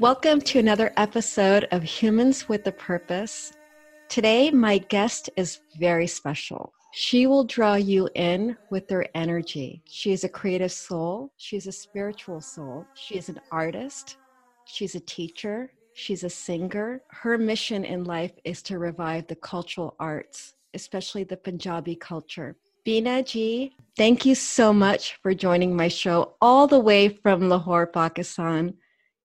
Welcome to another episode of Humans with a Purpose. Today, my guest is very special. She will draw you in with her energy. She is a creative soul, she is a spiritual soul, she is an artist, she's a teacher, she's a singer. Her mission in life is to revive the cultural arts, especially the Punjabi culture. Beena Ji, thank you so much for joining my show all the way from Lahore, Pakistan.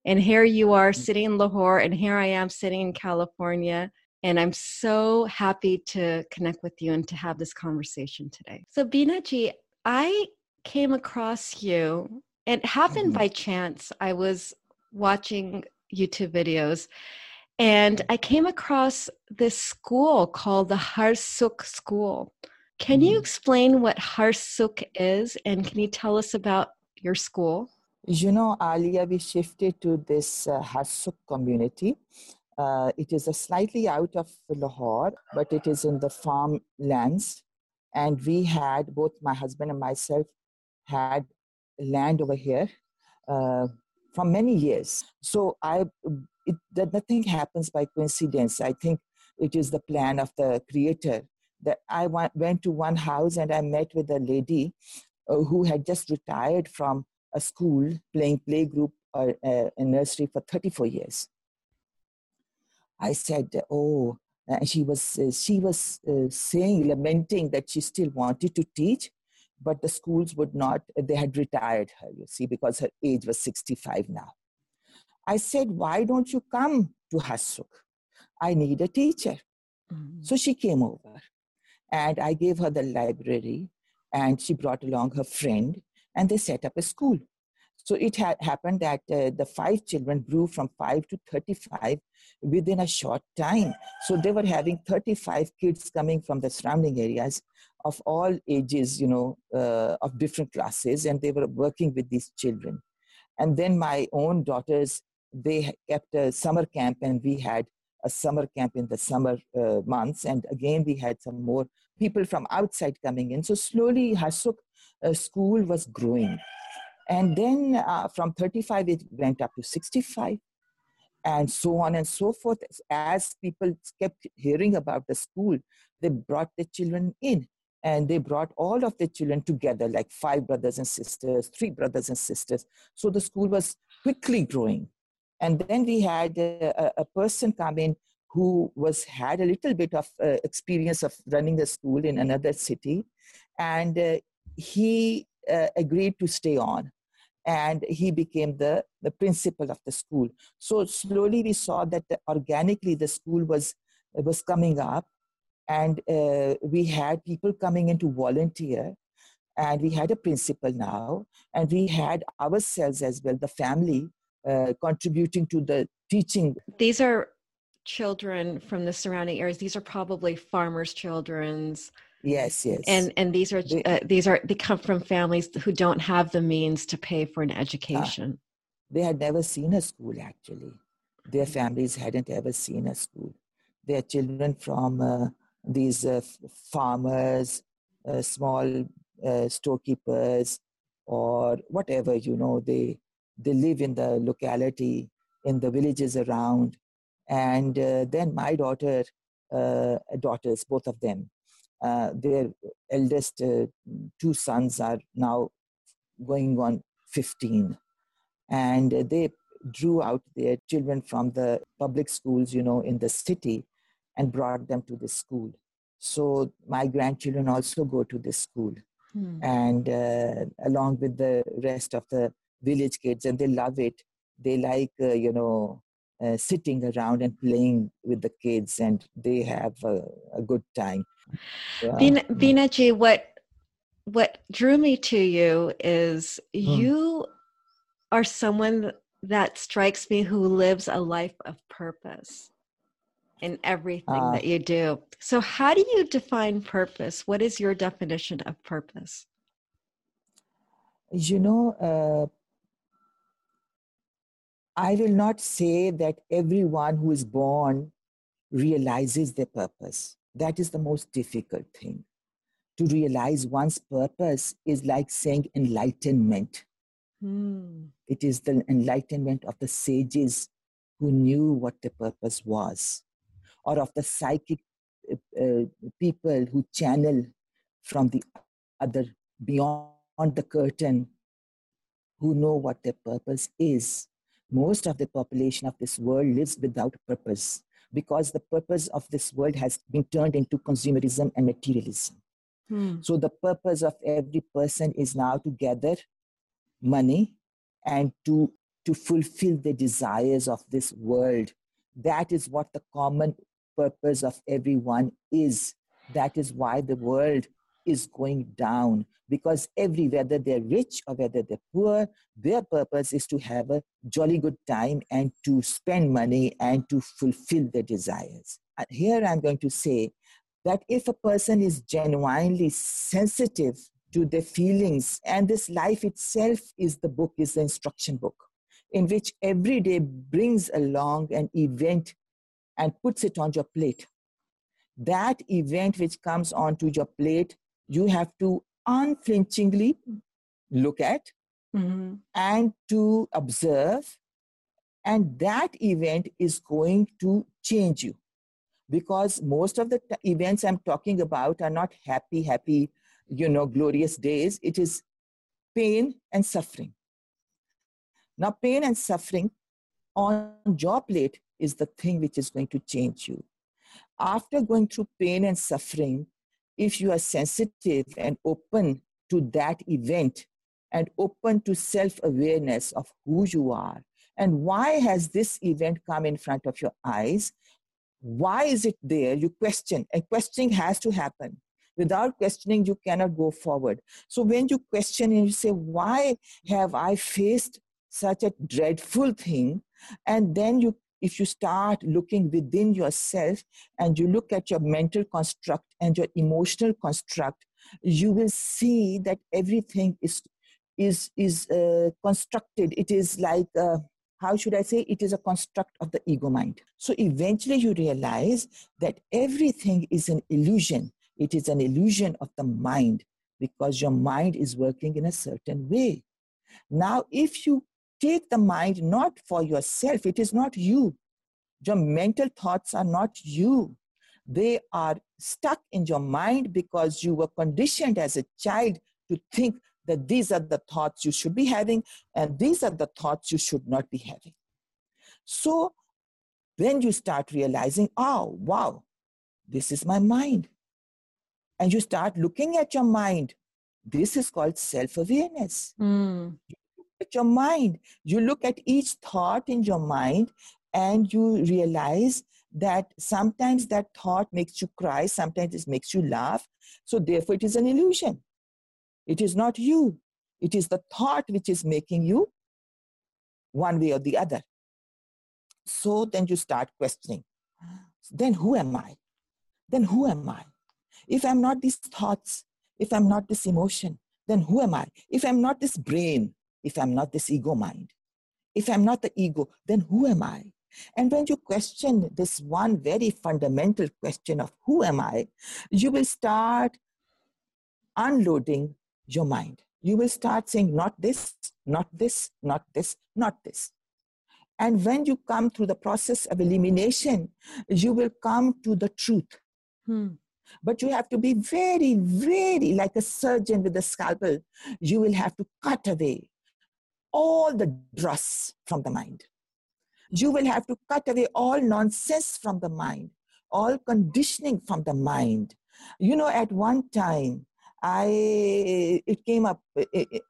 And here you are sitting in Lahore, and here I am sitting in California. And I'm so happy to connect with you and to have this conversation today. So, Beena Ji, I came across you, it happened mm-hmm. by chance. I was watching YouTube videos, and I came across this school called the Harsukh School. Can you mm-hmm. explain what Harsukh is, and can you tell us about your school? You know, Alia, we shifted to this uh, Harsukh community. Uh, it is a slightly out of Lahore, but it is in the farm lands. And we had, both my husband and myself, had land over here uh, for many years. So I, it, that nothing happens by coincidence. I think it is the plan of the creator that I went to one house and I met with a lady uh, who had just retired from a school playing playgroup or uh, a nursery for 34 years. I said, "Oh," and she was uh, she was uh, saying, lamenting that she still wanted to teach, but the schools would not. They had retired her, you see, because her age was 65 now. I said, "Why don't you come to Harsukh? I need a teacher." Mm-hmm. So she came over, and I gave her the library, and she brought along her friend, and they set up a school. So it had happened that uh, the five children grew from five to 35 within a short time. So they were having 35 kids coming from the surrounding areas of all ages, you know, uh, of different classes, and they were working with these children. And then my own daughters, they kept a summer camp, and we had a summer camp in the summer uh, months. And again, we had some more people from outside coming in. So slowly, Harsukh uh, school was growing. And then uh, from 35, it went up to 65, and so on and so forth. As people kept hearing about the school, they brought the children in. And they brought all of the children together, like five brothers and sisters, three brothers and sisters. So the school was quickly growing. And then we had a, a person come in who was had a little bit of uh, experience of running a school in another city and uh, he uh, agreed to stay on and he became the, the principal of the school. So slowly we saw that the, organically the school was, was coming up and uh, we had people coming in to volunteer and we had a principal now and we had ourselves as well, the family uh, contributing to the teaching. These are children from the surrounding areas. These are probably farmers' children's Yes, yes. And and these are uh, these are they come from families who don't have the means to pay for an education. Uh, they had never seen a school actually. Their mm-hmm. families hadn't ever seen a school. Their children from uh, these uh, farmers, uh, small uh, storekeepers, or whatever you know. They they live in the locality, in the villages around, and then my daughter, daughters, both of them, uh, their eldest uh, two sons are now going on 15 and they drew out their children from the public schools you know in the city and brought them to this school so my grandchildren also go to this school hmm. and uh, along with the rest of the village kids and they love it they like uh, you know uh, sitting around and playing with the kids and they have a, a good time yeah. Beena, Ji, what what drew me to you is hmm. you are someone that strikes me who lives a life of purpose in everything uh, that you do. So, how do you define purpose? What is your definition of purpose? You know, uh, I will not say that everyone who is born realizes their purpose. That is the most difficult thing. To realize one's purpose is like saying enlightenment. Hmm. It is the enlightenment of the sages who knew what the purpose was, or of the psychic uh, uh, people who channel from the other beyond the curtain who know what their purpose is. Most of the population of this world lives without purpose because the purpose of this world has been turned into consumerism and materialism. Hmm. So, the purpose of every person is now to gather money and to, to fulfill the desires of this world. That is what the common purpose of everyone is. That is why the world is going down because every whether they're rich or whether they're poor their purpose is to have a jolly good time and to spend money and to fulfill their desires and here i'm going to say that if a person is genuinely sensitive to their feelings and this life itself is the book is the instruction book in which every day brings along an event and puts it on your plate. That event which comes onto your plate you have to unflinchingly look at mm-hmm. and to observe and that event is going to change you. Because most of the t- events i'm talking about are not happy happy you know glorious days. It is pain and suffering. Now pain and suffering on your plate is the thing which is going to change you. After going through pain and suffering if you are sensitive and open to that event and open to self awareness of who you are and why has this event come in front of your eyes why is it there? You question and questioning has to happen. Without questioning you cannot go forward. So when you question and you say why have i faced such a dreadful thing? and then you if you start looking within yourself and you look at your mental construct and your emotional construct you will see that everything is is is uh, constructed. It is like uh, how should i say? It is a construct of the ego mind. So eventually you realize that everything is an illusion. It is an illusion of the mind because your mind is working in a certain way. Now if you take the mind not for yourself. It is not you. Your mental thoughts are not you. They are stuck in your mind because you were conditioned as a child to think that these are the thoughts you should be having and these are the thoughts you should not be having. So then you start realizing, oh, wow, this is my mind. And you start looking at your mind. This is called self awareness. Mm your mind. You look at each thought in your mind and you realize that sometimes that thought makes you cry, sometimes it makes you laugh. So, therefore, it is an illusion. It is not you. It is the thought which is making you one way or the other. So, then you start questioning. Then, who am I? Then, who am I? If I'm not these thoughts, if I'm not this emotion, then who am I? If I'm not this brain, if I'm not this ego mind? If I'm not the ego, then who am I? And when you question this one very fundamental question of who am I, you will start unloading your mind. You will start saying, not this, not this, not this, not this. And when you come through the process of elimination, you will come to the truth. Hmm. But you have to be very, very like a surgeon with a scalpel. You will have to cut away all the dross from the mind. You will have to cut away all nonsense from the mind, all conditioning from the mind. You know, at one time, I it came up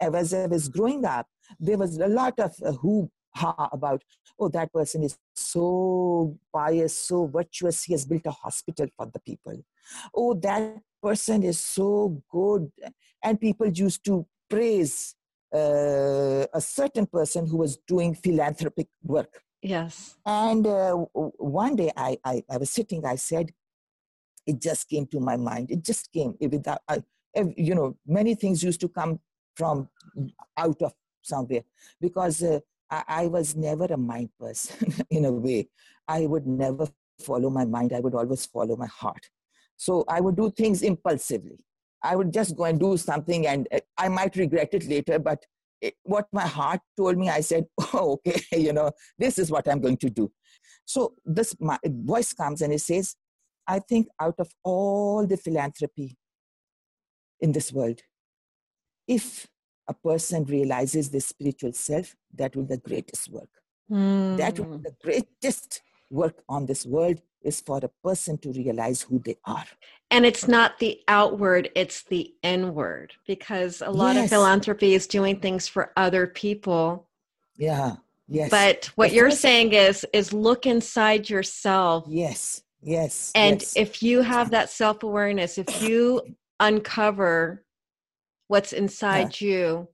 as I was growing up. There was a lot of uh, who ha about oh that person is so pious, so virtuous. He has built a hospital for the people. Oh, that person is so good, and people used to praise uh, a certain person who was doing philanthropic work. Yes. And uh, one day I, I, I, was sitting, I said, it just came to my mind. It just came without, I, you know, many things used to come from out of somewhere because uh, I, I was never a mind person in a way. I would never follow my mind. I would always follow my heart. So I would do things impulsively. I would just go and do something and uh, I might regret it later, but it, what my heart told me, I said, oh, okay, you know, this is what I'm going to do. So this my voice comes and it says, I think out of all the philanthropy in this world, if a person realizes the spiritual self, that will be the greatest work. Mm. That will be hmm. the greatest work on this world is for a person to realize who they are. And it's not the outward, it's the inward because a lot yes. of philanthropy is doing things for other people. Yeah. Yes. But what you're saying is is look inside yourself. Yes. Yes. And yes. if you have that self-awareness, if you uncover what's inside yeah. you,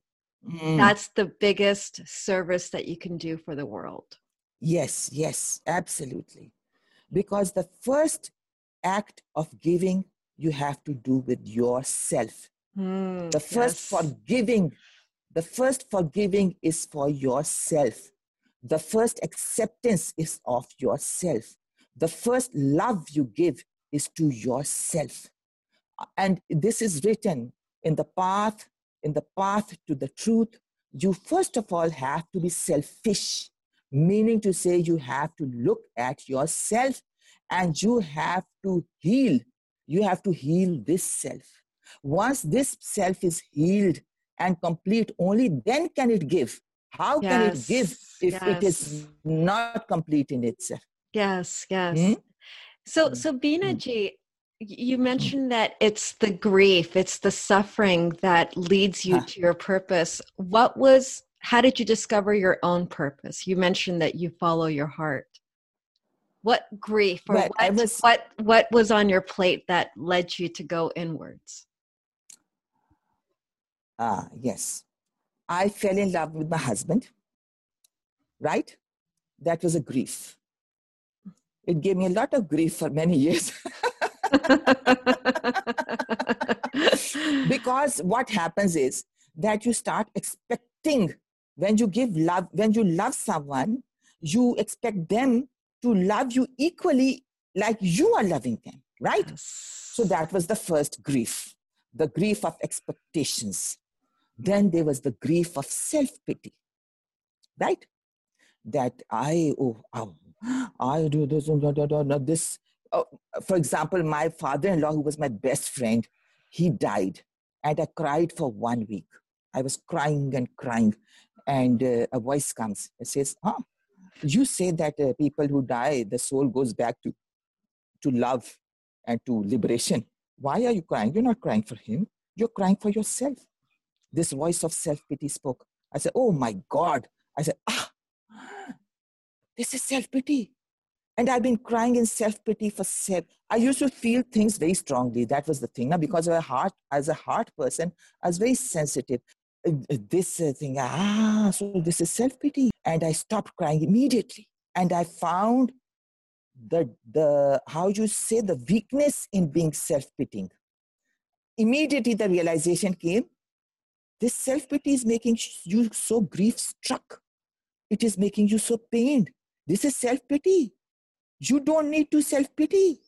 mm. that's the biggest service that you can do for the world. Yes, yes, absolutely. Because the first act of giving you have to do with yourself. Mm, the first yes. forgiving, the first forgiving is for yourself. The first acceptance is of yourself. The first love you give is to yourself. And this is written in the path, in the path to the truth. You first of all have to be selfish meaning to say you have to look at yourself and you have to heal. You have to heal this self. Once this self is healed and complete, only then can it give. How yes. can it give if yes. it is not complete in itself? Yes, yes. Hmm? So, so Bina hmm. Ji, you mentioned that it's the grief, it's the suffering that leads you to your purpose. What was how did you discover your own purpose? You mentioned that you follow your heart. What grief or what, was, what what was on your plate that led you to go inwards? Ah, yes. I fell in love with my husband. Right? That was a grief. It gave me a lot of grief for many years. because what happens is that you start expecting when you give love when you love someone you expect them to love you equally like you are loving them right? Yes. so that was the first grief the grief of expectations. Then there was the grief of self-pity right? That i oh, oh i do this and this oh, for example my father-in-law who was my best friend he died and i cried for one week. I was crying and crying and uh, a voice comes. And says ah you say that uh, people who die the soul goes back to to love and to liberation. Why are you crying? You're not crying for him. You're crying for yourself. This voice of self-pity spoke. I said oh my god. I said ah this is self-pity. And i've been crying in self-pity for self i used to feel things very strongly. That was the thing. Now because of a heart as a heart person i was very sensitive this uh, thing, ah, so this is self pity. And I stopped crying immediately. And I found the, the how you say, the weakness in being self pitying. Immediately the realization came this self pity is making you so grief struck. It is making you so pained. This is self pity. You don't need to self pity.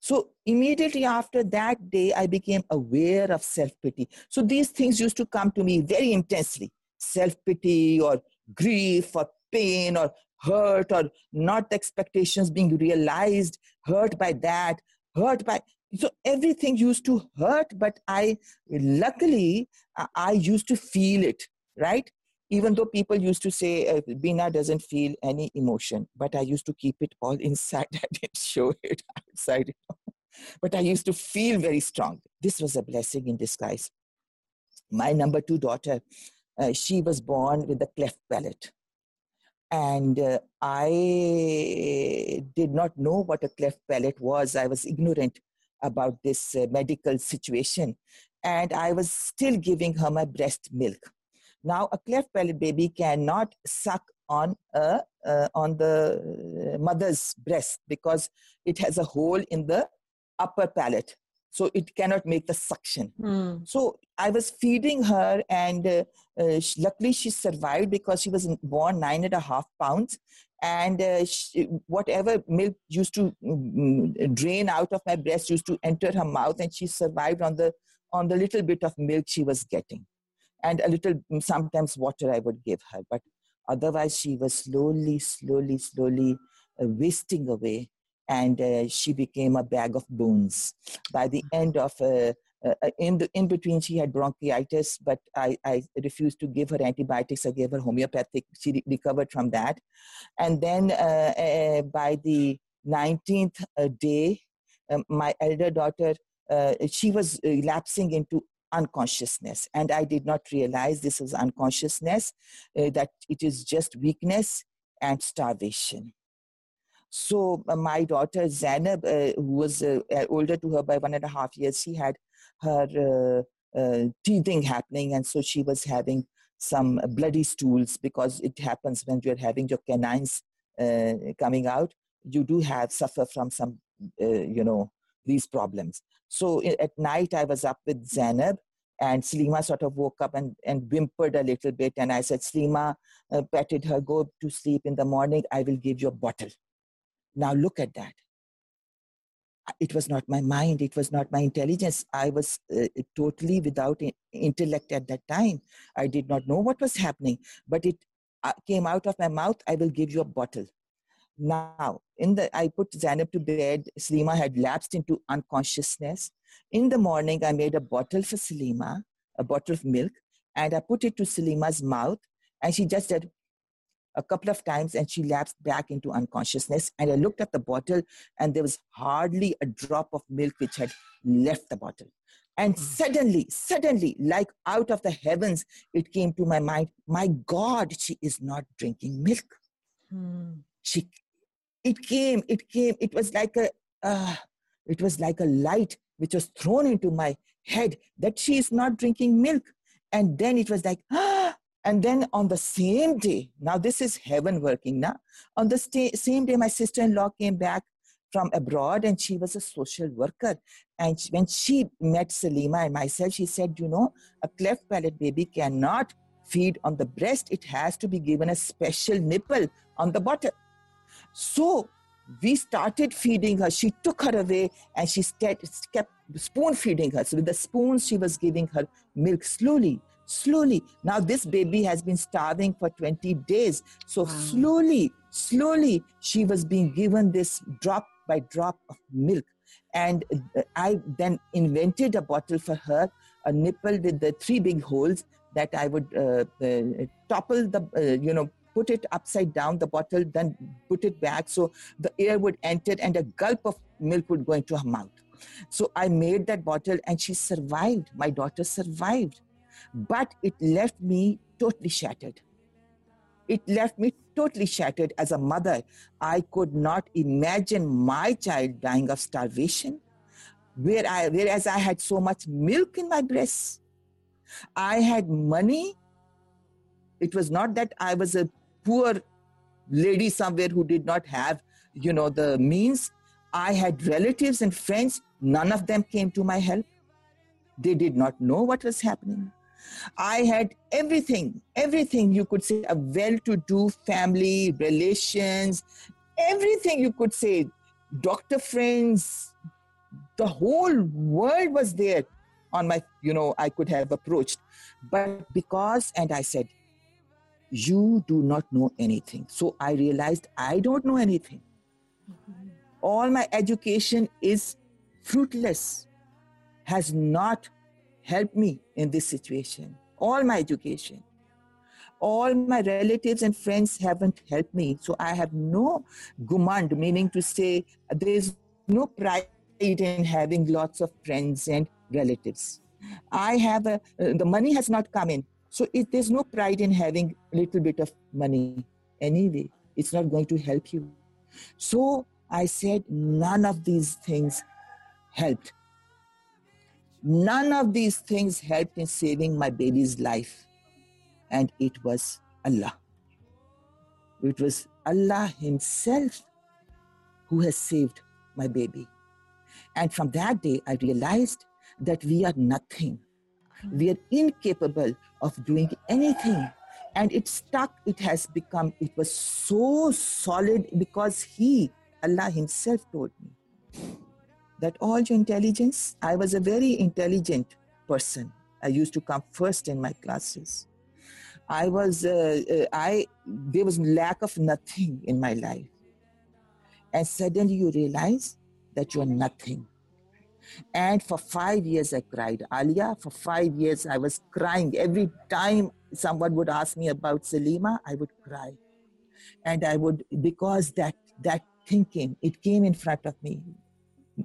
So immediately after that day, I became aware of self pity. So these things used to come to me very intensely self pity or grief or pain or hurt or not expectations being realized, hurt by that, hurt by. So everything used to hurt, but I luckily uh, I used to feel it, right? Even though people used to say uh, Bina doesn't feel any emotion, but I used to keep it all inside. I didn't show it outside but I used to feel very strong. This was a blessing in disguise. My number two daughter, uh, she was born with a cleft palate. And uh, I did not know what a cleft palate was. I was ignorant about this medical situation. And I was still giving her my breast milk. Now, a cleft palate baby cannot suck on a, uh, on the mother's breast because it has a hole in the upper palate. so it cannot make the suction. Mm. So I was feeding her, and uh, uh, she, luckily she survived because she was born nine and a half pounds. And uh, she, whatever milk used to mm, drain out of my breast used to enter her mouth, and she survived on the on the little bit of milk she was getting, and a little mm, sometimes water I would give her. But otherwise, she was slowly, slowly, slowly uh, wasting away and uh, she became a bag of bones. By the end of uh, uh, uh, in the in between she had bronchitis but I, I refused to give her antibiotics i gave her homeopathic she re- recovered from that and then uh, uh, by the 19th day um, my elder daughter she was lapsing into unconsciousness and i did not realize this was unconsciousness that it is just weakness and starvation so uh, my daughter Zainab, uh, who was uh, older to her by one and a half years, she had her uh, uh, teething happening, and so she was having some bloody stools because it happens when you're having your canines uh, coming out. You do have suffer from some, you know, these problems. So at night I was up with Zainab, and Salima sort of woke up and, and whimpered a little bit. And I said, Salima, uh, petted her, go to sleep in the morning. I will give you a bottle. Now look at that. It was not my mind, it was not my intelligence. I was uh, totally without intellect at that time. I did not know what was happening, but it uh, came out of my mouth. I will give you a bottle. Now, in the I put Zainab to bed. Salima had lapsed into unconsciousness. In the morning, I made a bottle for Salima, a bottle of milk, and I put it to Salima's mouth, and she just said, a couple of times and she lapsed back into unconsciousness. And I looked at the bottle and there was hardly a drop of milk which had left the bottle. And hmm. suddenly, suddenly, like out of the heavens, it came to my mind, my God, she is not drinking milk. Hmm. She, it came, it came, it was like a, uh, it was like a light which was thrown into my head that she is not drinking milk. And then it was like, ah, and then on the same day, now this is heaven working now. On the same day, my sister in law came back from abroad and she was a social worker. And when she met Salima and myself, she said, You know, a cleft palate baby cannot feed on the breast, it has to be given a special nipple on the bottom. So we started feeding her. She took her away and she kept spoon feeding her. So with the spoons, she was giving her milk slowly slowly. Now, this baby has been starving for 20 days. So, wow. slowly, slowly, she was being given this drop by drop of milk. And uh, I then invented a bottle for her, a nipple with the three big holes that I would uh, uh, topple the, uh, you know, put it upside down the bottle, then put it back so the air would enter and a gulp of milk would go into her mouth. So I made that bottle and she survived. My daughter survived but it left me totally shattered. It left me totally shattered as a mother. I could not imagine my child dying of starvation, where I, whereas I had so much milk in my breasts. I had money. It was not that I was a poor lady somewhere who did not have, you know, the means. I had relatives and friends. None of them came to my help. They did not know what was happening. I had everything, everything you could say, a well to do family, relations, everything you could say, doctor friends, the whole world was there on my, you know, I could have approached. But because, and I said, you do not know anything. So I realized I don't know anything. All my education is fruitless, has not helped me in this situation. All my education, all my relatives and friends haven't helped me. So I have no gumand, meaning to say there's no pride in having lots of friends and relatives. I have a, the money has not come in. So it, there's no pride in having a little bit of money anyway. It's not going to help you. So I said none of these things helped. None of these things helped in saving my baby's life. And it was Allah. It was Allah Himself who has saved my baby. And from that day, I realized that we are nothing. We are incapable of doing anything. And it stuck, it has become, it was so solid because He, Allah Himself, told me that all your intelligence, I was a very intelligent person. I used to come first in my classes. I was, uh, uh, I, there was lack of nothing in my life. And suddenly you realize that you're nothing. And for five years I cried. Alia, for five years I was crying. Every time someone would ask me about Salima, I would cry. And I would, because that, that thinking, it came in front of me.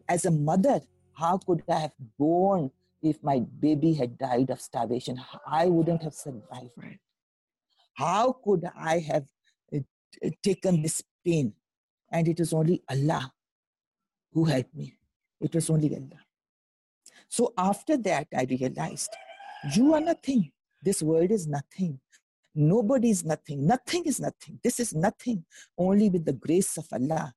As a mother, how could I have borne if my baby had died of starvation? I wouldn't have survived. Right. How could I have uh, taken this pain? And it was only Allah who helped me. It was only Allah. So after that, I realized you are nothing. This world is nothing. Nobody is nothing. Nothing is nothing. This is nothing. Only with the grace of Allah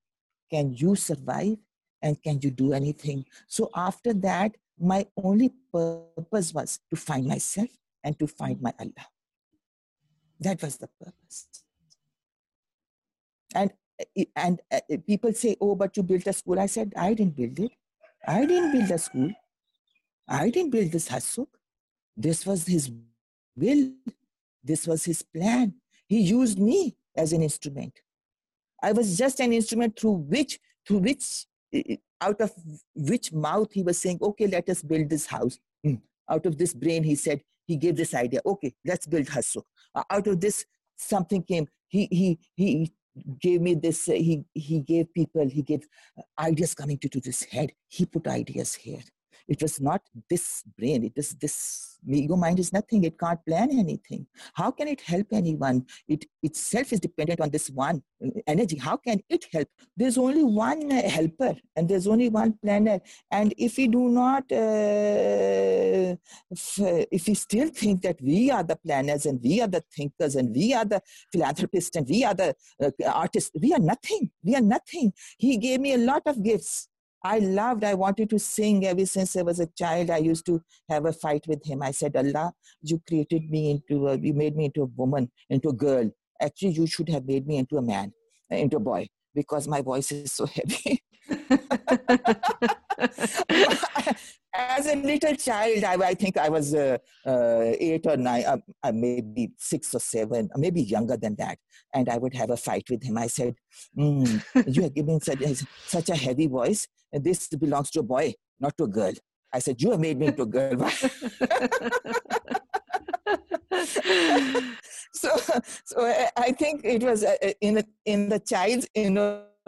can you survive and can you do anything. So after that, my only purpose was to find myself and to find my Allah. That was the purpose. And and uh, people say, "Oh, but you built a school." I said, "I didn't build it. I didn't build a school. I didn't build this Harsukh. This was His will. This was His plan. He used me as an instrument. I was just an instrument through which, through which, out of which mouth He was saying, "Okay, let us build this house." Mm. Out of this brain, He said, He gave this idea. Okay, let's build Harsukh. Uh, out of this, something came. He he he gave me this uh, he he gave people he gave ideas coming to, to this head. He put ideas here it was not this brain. It is this ego mind is nothing. It can't plan anything. How can it help anyone? It itself is dependent on this one uh, energy. How can it help? There's only one uh, helper and there's only one planner. And if we do not uh, if, we still think that we are the planners and we are the thinkers and we are the philanthropists and we are the uh, artists we are nothing. We are nothing. He gave me a lot of gifts I loved, I wanted to sing ever since I was a child. I used to have a fight with him. I said, Allah, you created me into a, you made me into a woman, into a girl. Actually, you should have made me into a man, into a boy, because my voice is so heavy. As a little child, I, I think I was uh, uh, eight or nine, uh, uh, maybe six or seven, maybe younger than that. And I would have a fight with him. I said, mm, You are giving such, such a heavy voice this belongs to a boy, not to a girl. I said, You have made me into a girl. so, so I think it was uh, uh, in, in the child's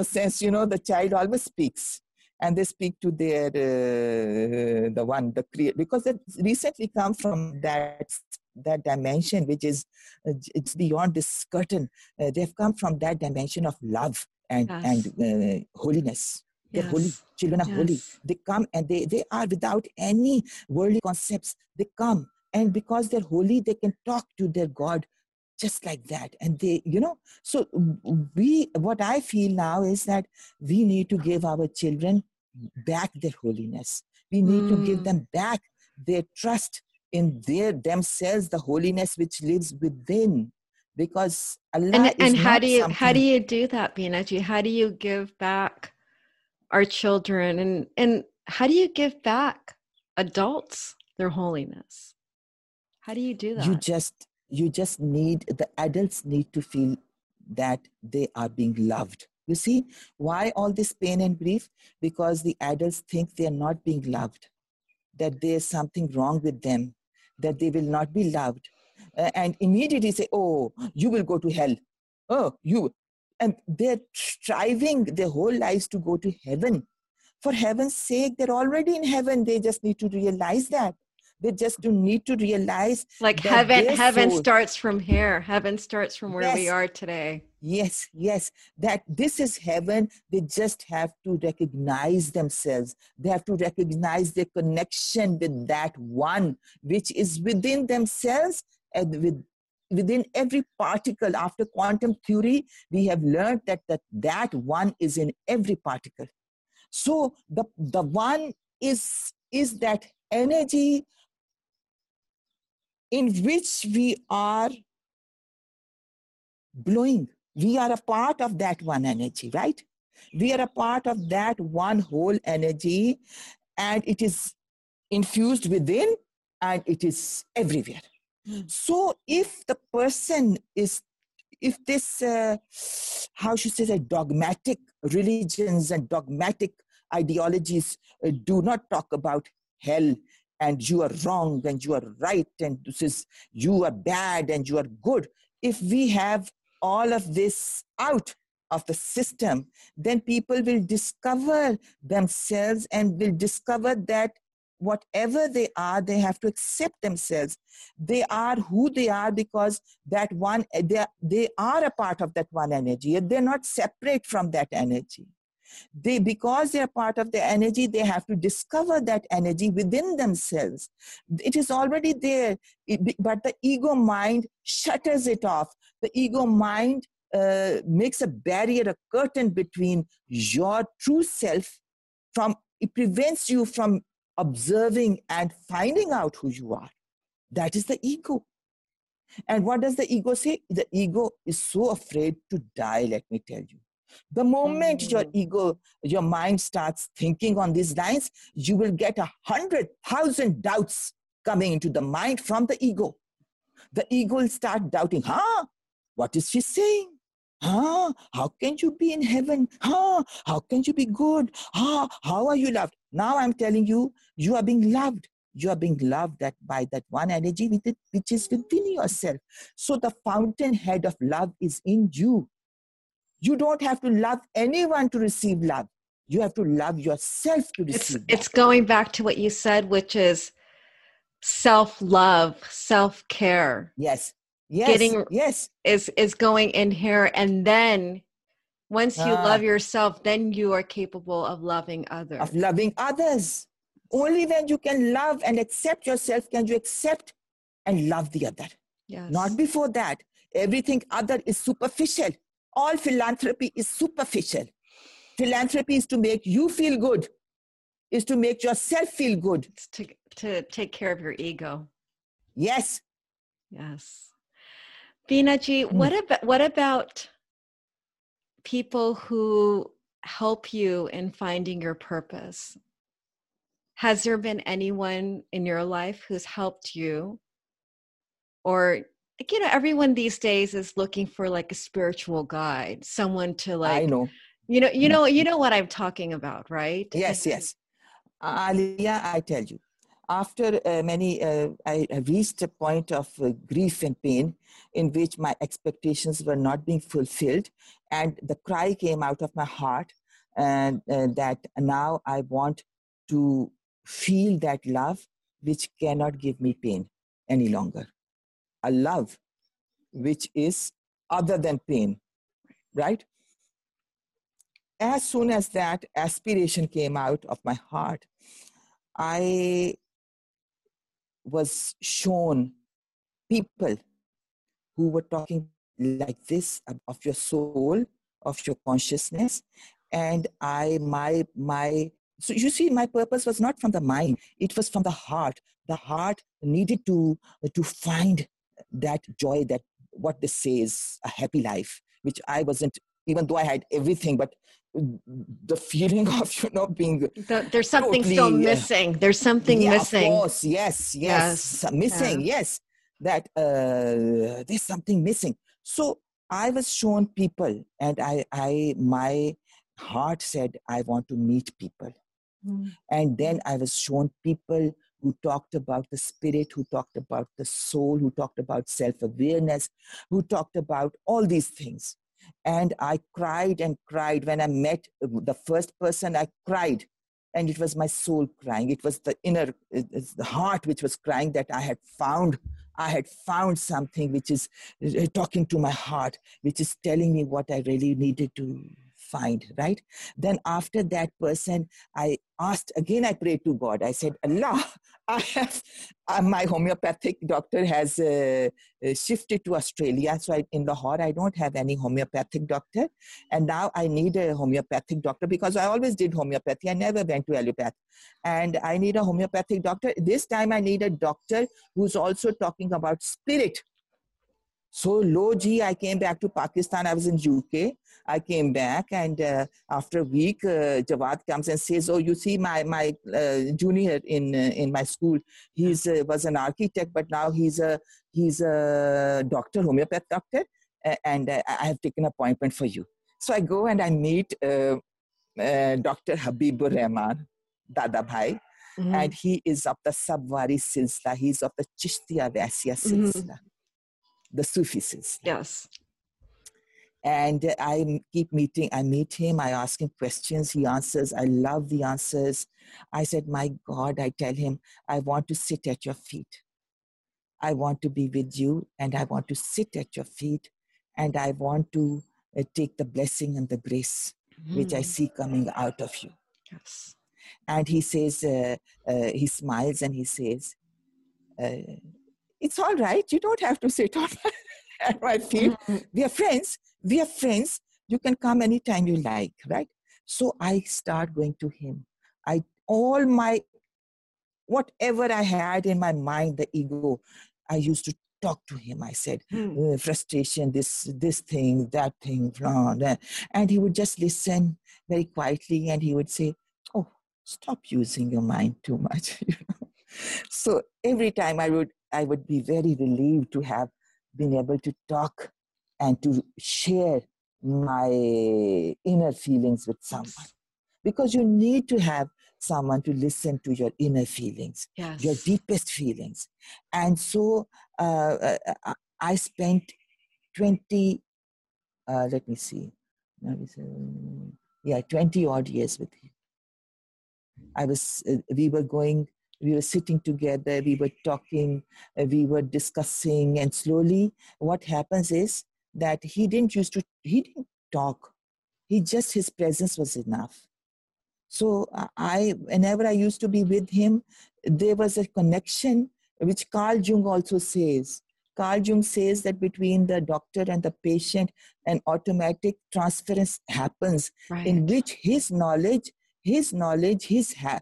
sense. you know, the child always speaks and they speak to their uh, the one the create because it recently come from that that dimension which is uh, it's beyond this curtain uh, they've come from that dimension of love and yes. and uh, holiness they're yes. holy. Children are yes. holy. They come and they, they are without any worldly concepts. They come and because they're holy, they can talk to their God just like that. And they, you know, so we, what I feel now is that we need to give our children back their holiness. We need mm. to give mm. them back their trust in their themselves, the holiness which lives within because Allah and, and how do you something... how do you do that Binaji? how do you give back our children and and how do you give back adults their holiness how do you do that you just you just need the adults need to feel that they are being loved you see why all this pain and grief because the adults think they are not being loved that there's something wrong with them that they will not be loved uh, and immediately say oh you will go to hell oh you and they're striving their whole lives to go to heaven. For heaven's sake, they're already in heaven. They just need to realize that. They just do need to realize like heaven heaven soul, starts from here. Heaven starts from where yes, we are today. Yes, yes. That this is heaven. They just have to recognize themselves. They have to recognize their connection with that one which is within themselves and with within every particle after quantum theory we have learned that that, that one is in every particle So the, the one is, is that energy in which we are blowing. We are a part of that one energy, right? We are a part of that one whole energy, and it is infused within and it is everywhere. So if the person is, if this, uh, how should I say, dogmatic religions and dogmatic ideologies uh, do not talk about hell and you are wrong and you are right and this is you are bad and you are good. If we have all of this out of the system then people will discover themselves and will discover that whatever they are they have to accept themselves. They are who they are because that one they are, they are a part of that one energy they're not separate from that energy they because they are part of the energy they have to discover that energy within themselves. It is already there but the ego mind shutters it off. The ego mind uh, makes a barrier a curtain between your true self from it prevents you from observing and finding out who you are. That is the ego. And what does the ego say? The ego is so afraid to die let me tell you the moment mm-hmm. your mm. ego, your mind starts thinking on these lines, you will get a hundred thousand doubts coming into the mind from the ego. The ego will start doubting, huh? What is she saying? Huh? How can you be in heaven? Huh? How can you be good? Huh? How are you loved? Now I'm telling you, you are being loved. You are being loved that by that one energy which is within yourself. So the fountainhead of love is in you. You don't have to love anyone to receive love. You have to love yourself to receive. It's, it's going back to what you said, which is self love, self care. Yes. Yes. Getting yes is is going in here, and then once you uh, love yourself, then you are capable of loving others. Of loving others. Only when you can love and accept yourself can you accept and love the other. Yes. Not before that. Everything other is superficial all philanthropy is superficial. Philanthropy is to make you feel good, is to make yourself feel good. It's to, to take care of your ego. Yes. Yes. Veena mm. what about what about people who help you in finding your purpose? Has there been anyone in your life who's helped you or you know everyone these days is looking for like a spiritual guide someone to like i know. you know you know you know what i'm talking about right? Yes yes. Alia, i tell you after uh, many uh, i reached a point of uh, grief and pain in which my expectations were not being fulfilled and the cry came out of my heart and uh, that now i want to feel that love which cannot give me pain any longer a love which is other than pain, right? As soon as that aspiration came out of my heart, I was shown people who were talking like this of your soul, of your consciousness, and I, my, my, so you see, my purpose was not from the mind; it was from the heart. The heart needed to to find that joy, that what they say is a happy life, which I wasn't, even though I had everything, but the feeling of you know being the, there's something totally, still missing. There's something yeah, missing. Of course, yes, yes, yes. missing. Yeah. Yes, that uh, there's something missing. So I was shown people, and I, I, my heart said, I want to meet people. Mm. And then I was shown people who talked about the spirit, who talked about the soul, who talked about self awareness, who talked about all these things. And I cried and cried when I met the first person, I cried. And it was my soul crying. It was the inner, the heart which was crying that I had found I had found something which is uh, talking to my heart, which is telling me what I really needed to find, right? Then after that person, I asked again, I prayed to God. I said, Allah, I have, uh, my homeopathic doctor has uh, uh, shifted to Australia. So I, in Lahore, I don't have any homeopathic doctor. And now I need a homeopathic doctor because I always did homeopathy. I never went to allopath. And I need a homeopathic doctor. This time I need a doctor who's also talking about spirit so low G, I came back to Pakistan. I was in UK. I came back, and uh, after a week, uh, Jawad comes and says, "Oh, you see, my my uh, junior in uh, in my school, he's uh, was an architect, but now he's a he's a doctor, homeopath doctor, and uh, I have taken appointment for you." So I go and I meet Dr. Habibur Rahman, Dada Bhai, mm-hmm. and he is of the Sabwari Silsila. He's of the Chishtiya Vaisya Silsila. Mm-hmm the Sufis. Yes. And I keep meeting, I meet him, I ask him questions, he answers. I love the answers. I said, My God, I tell him, I want to sit at your feet. I want to be with you, and I want to sit at your feet, and I want to uh, take the blessing and the grace mm. which I mm. see coming out of you. Yes. And he says, uh, uh, he smiles and he says, uh, it's all right. You don't have to sit on my feet. Mm-hmm. We are friends. We are friends. You can come anytime you like, right? So I start going to him. I all my whatever I had in my mind, the ego, I used to talk to him. I said, mm. uh, frustration, this this thing, that thing, blah, blah. and he would just listen very quietly, and he would say, "Oh, stop using your mind too much." you know. So every time I would I would be very relieved to have been able to talk and to share my inner feelings with someone. Because you need to have someone to listen to your inner feelings, yes. your deepest feelings. And so uh, uh I spent 20, uh, let me see, yeah, 20 odd years with him. I was, uh, we were going we were sitting together, we were talking, uh, we were discussing, and slowly what happens is that he didn't used to, he didn't talk. He just, his presence was enough. So I, whenever I used to be with him, there was a connection which Carl Jung also says. Carl Jung says that between the doctor and the patient, an automatic transference happens right. in which his knowledge his knowledge, his, ha,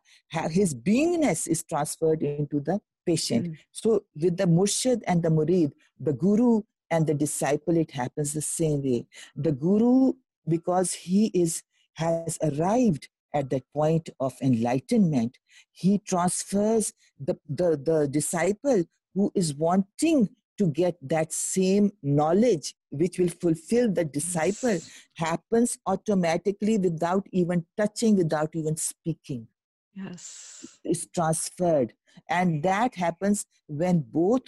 his beingness is transferred into the patient. Mm. So with the murshid and the murid, the guru and the disciple, it happens the same way. The guru, because he is has arrived at that point of enlightenment, he transfers the, the, the disciple who is wanting to get that same knowledge which will fulfill the disciple happens automatically without even touching without even speaking. Yes. It's transferred. And that happens when both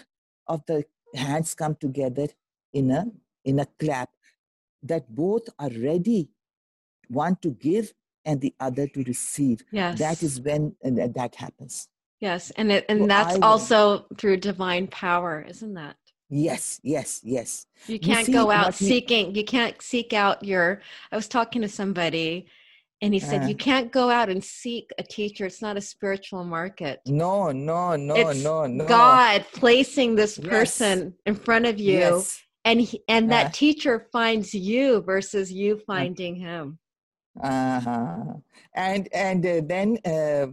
of the hands come together in a in a clap that both are ready one to give and the other to receive. Yes. that is when uh, that happens Yes, and it, and that's also through divine power, isn't that? Yes, yes, yes. You can't you go out seeking. You can't seek out your. I was talking to somebody, and he said uh, you can't go out and seek a teacher. It's not a spiritual market. No, no, no, it's no, no. God placing this person yes. in front of you, yes. and he, and that uh, teacher finds you versus you uh. finding him. Uh huh. And and uh, then uh,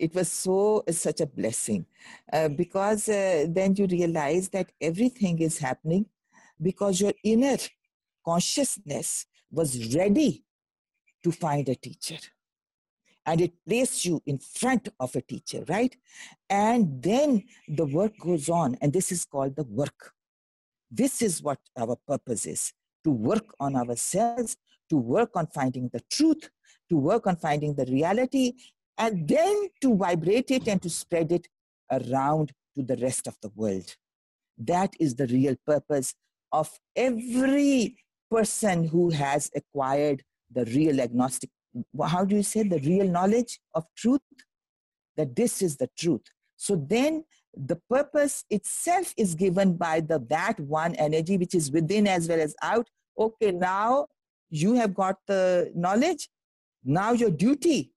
it was so such a blessing. Uh, because uh, then you realize that everything is happening because your inner consciousness was ready to find a teacher. And it placed you in front of a teacher right? And then the work goes on and this is called the work. This is what our purpose is to work on ourselves to work on finding the truth to work on finding the reality and then to vibrate it and to spread it around to the rest of the world. That is the real purpose of every person who has acquired the real agnostic, how do you say, the real knowledge of truth? That this is the truth. So then the purpose itself is given by the that one energy which is within as well as out. Okay, now you have got the knowledge. Now your duty,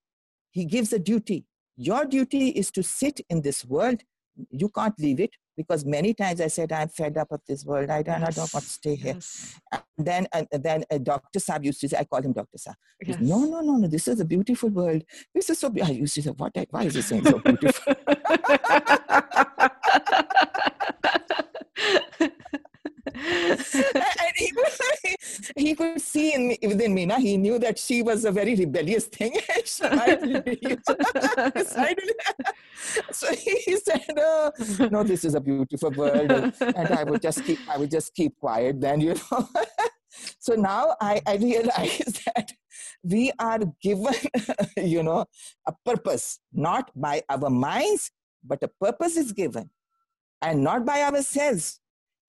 he gives a duty. Your duty is to sit in this world. You can't leave it because many times I said, I'm fed up of this world. I don't, yes. I don't want to stay here. Yes. And then, uh, then uh, Dr. Saab used to say, I call him Dr. Saab. Yes. no, no, no, no, this is a beautiful world. This is so beautiful. I used to say, what, why is he saying so beautiful? and he, he could see in me, within me, na, he knew that she was a very rebellious thing. so he said, oh, no, this is a beautiful world. And I would just keep, I would just keep quiet then, you know. so now I, I realize that we are given, you know, a purpose, not by our minds, but a purpose is given and not by ourselves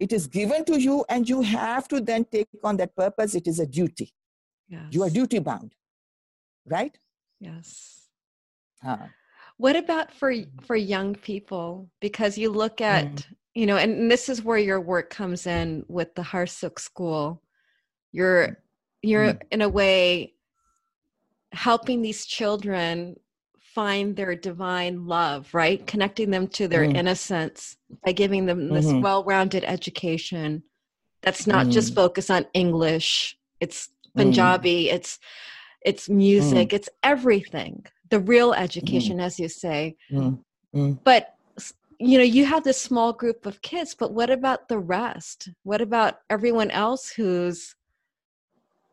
it is given to you, and you have to then take on that purpose. It is a duty. Yes. You are duty bound, right? Yes. Huh. What about for for young people? Because you look at mm. you know, and this is where your work comes in with the Harsukh School. You're you're mm. in a way helping these children find their divine love, right? Connecting them to their mm. innocence by giving them this mm-hmm. well rounded education that's not mm. just focused on English, it's mm. Punjabi, it's it's music, mm. it's everything. The real mm. education, as you say. But you know, you have this small group of kids, but what about the rest? What about everyone else who's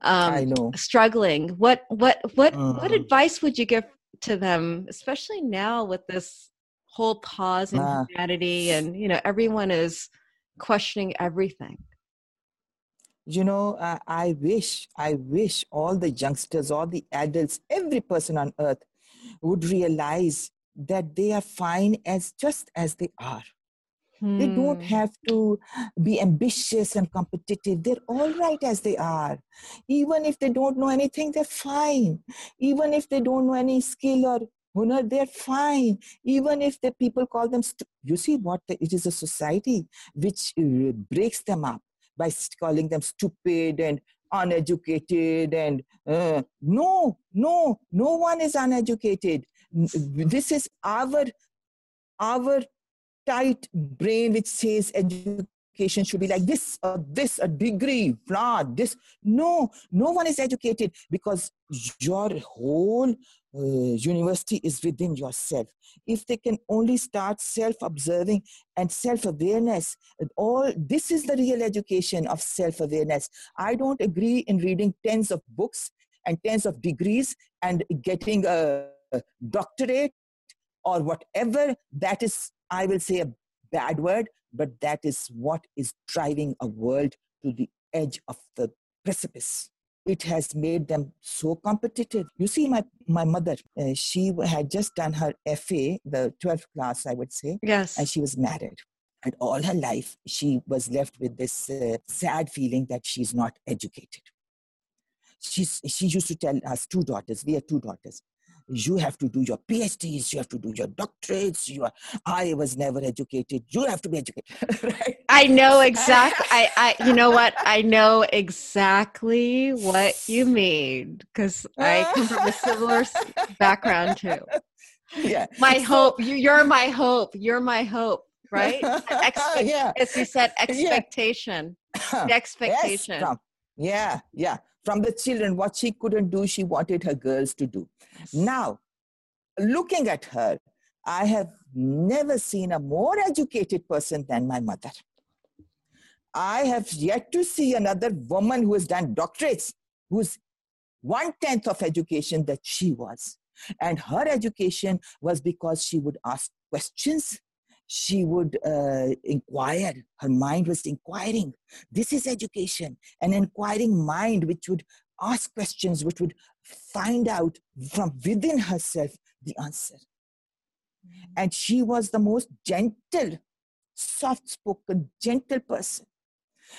um, struggling? What what what what advice would you give to them, especially now with this whole pause in humanity and you know everyone is questioning everything. You know uh, i wish i wish all the youngsters all the adults every person on earth would realize that they are fine as just as they are They don't hmm. have to be ambitious and competitive. They're all right as they are. Even if they don't know anything, they're fine. Even if they don't know any skill or hunar, they're fine. Even if the people call them, stu- you see what the, it is a society which uh, breaks them up by calling them stupid and uneducated and uh, no, no, no one is uneducated. This is our our tight brain which says education should be like this or this a degree blah this. No no one is educated because your whole uh, university is within yourself. If they can only start self observing and self awareness all this is the real education of self awareness i don't agree in reading tens of books and tens of degrees and getting a doctorate or whatever that is I will say a bad word, but that is what is driving a world to the edge of the precipice. It has made them so competitive. You see, my, my mother, uh, she had just done her FA, the 12th class, I would say. Yes. And she was married. And all her life, she was left with this uh, sad feeling that she's not educated. She's, she used to tell us two daughters, we are two daughters you have to do your phds you have to do your doctorates you are i was never educated. You have to be educated right? i know exactly i i you know what? I know exactly what you mean because i come from a similar background too. Yeah. My so, hope you, you're my hope you're my hope right? Yeah. as you said expectation. Yeah. expectation. Yes, yeah yeah from the children what she couldn't do she wanted her girls to do. Now looking at her i have never seen a more educated person than my mother. I have yet to see another woman who has done doctorates who's one tenth of education that she was. And her education was because she would ask questions she would uh, inquire. Her mind was inquiring. This is education, an inquiring mind which would ask questions, which would find out from within herself the answer. Mm-hmm. And she was the most gentle, soft spoken, gentle person.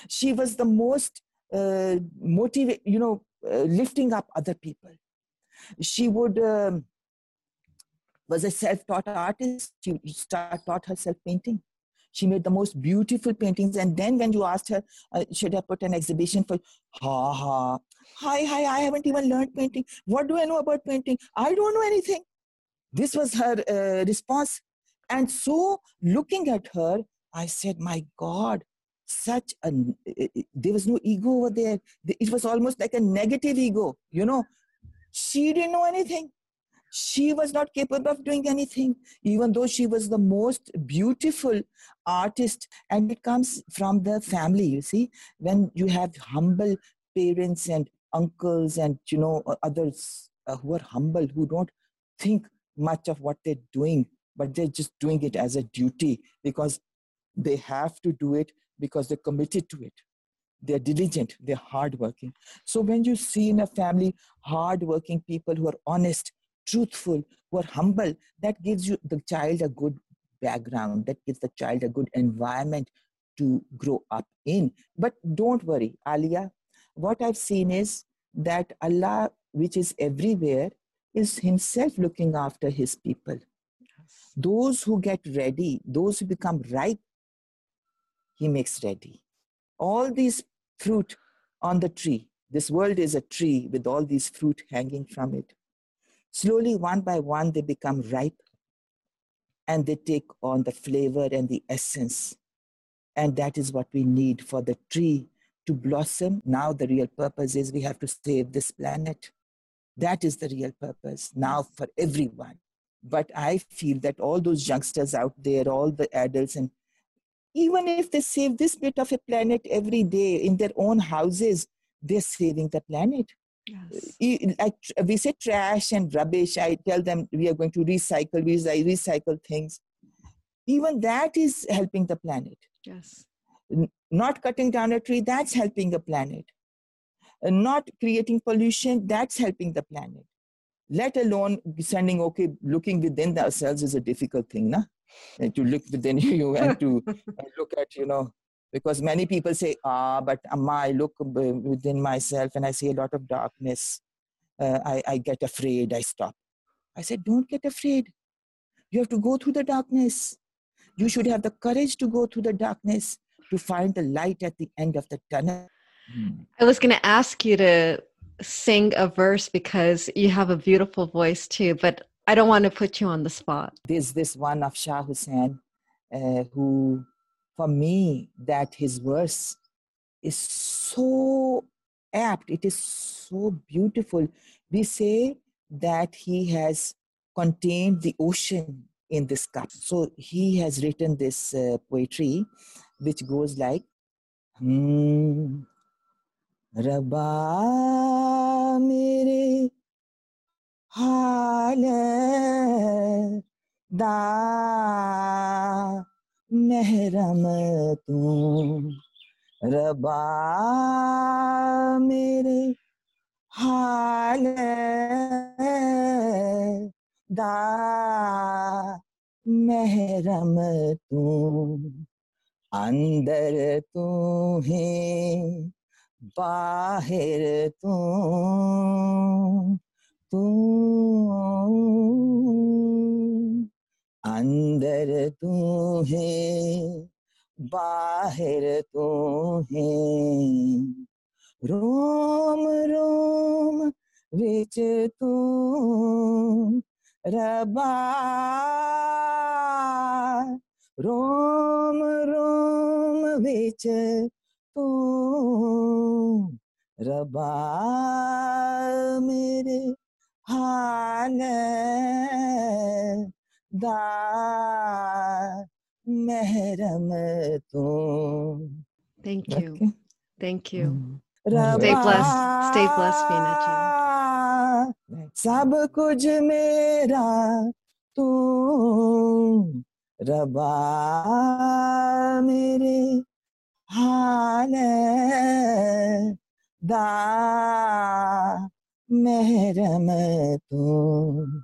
She was the most uh, motivate, you know, uh, lifting up other people. She would um, was a self-taught artist. She start, taught herself painting. She made the most beautiful paintings. And then when you asked her, uh, should I put an exhibition for, ha ha, hi, hi, I haven't even learned painting. What do I know about painting? I don't know anything. This was her uh, response. And so looking at her, I said, my God, such a, there was no ego over there. It was almost like a negative ego, you know. She didn't know anything she was not capable of doing anything, even though she was the most beautiful artist. And it comes from the family, you see, when you have humble parents and uncles and, you know, others uh, who are humble, who don't think much of what they're doing, but they're just doing it as a duty because they have to do it because they're committed to it. They're diligent. They're hardworking. So when you see in a family hardworking people who are honest truthful, who are humble, that gives you the child a good background, that gives the child a good environment to grow up in. But don't worry, Alia. What I've seen is that Allah, which is everywhere, is Himself looking after His people. Those who get ready, those who become ripe, He makes ready. All these fruit on the tree, this world is a tree with all these fruit hanging from it. Slowly, one by one, they become ripe and they take on the flavor and the essence. And that is what we need for the tree to blossom. Now, the real purpose is we have to save this planet. That is the real purpose now for everyone. But I feel that all those youngsters out there, all the adults, and even if they save this bit of a planet every day in their own houses, they're saving the planet. Yes. Like we say trash and rubbish. I tell them we are going to recycle, we recycle things. Even that is helping the planet. Yes. Not cutting down a tree, that's helping the planet. Not creating pollution, that's helping the planet. Let alone sending, okay, looking within ourselves is a difficult thing, na? And to look within you and to look at, you know, because many people say, ah, but Amma, I look within myself and I see a lot of darkness. Uh, I, I get afraid, I stop. I said, don't get afraid. You have to go through the darkness. You should have the courage to go through the darkness to find the light at the end of the tunnel. I was going to ask you to sing a verse because you have a beautiful voice too, but I don't want to put you on the spot. There's this one of Shah Hussain uh, who for me that his verse is so apt, it is so beautiful. We say that he has contained the ocean in this cup. So he has written this uh, poetry which goes like, hmm, mere da महरम तू रबा मेरे हाल दा महरम तू अंदर तू है बाहर तू तू अंदर तू है, बाहर तू है। रोम रोम, विच तू रबा। रोम रोम, विच तू रबा। मेरे हाल da mehram tu. Thank you. Okay. Thank you. Mm. Stay blessed. Stay blessed, Veena ji. सब कुछ मेरा तू रबा मेरे हाल दा महरम तू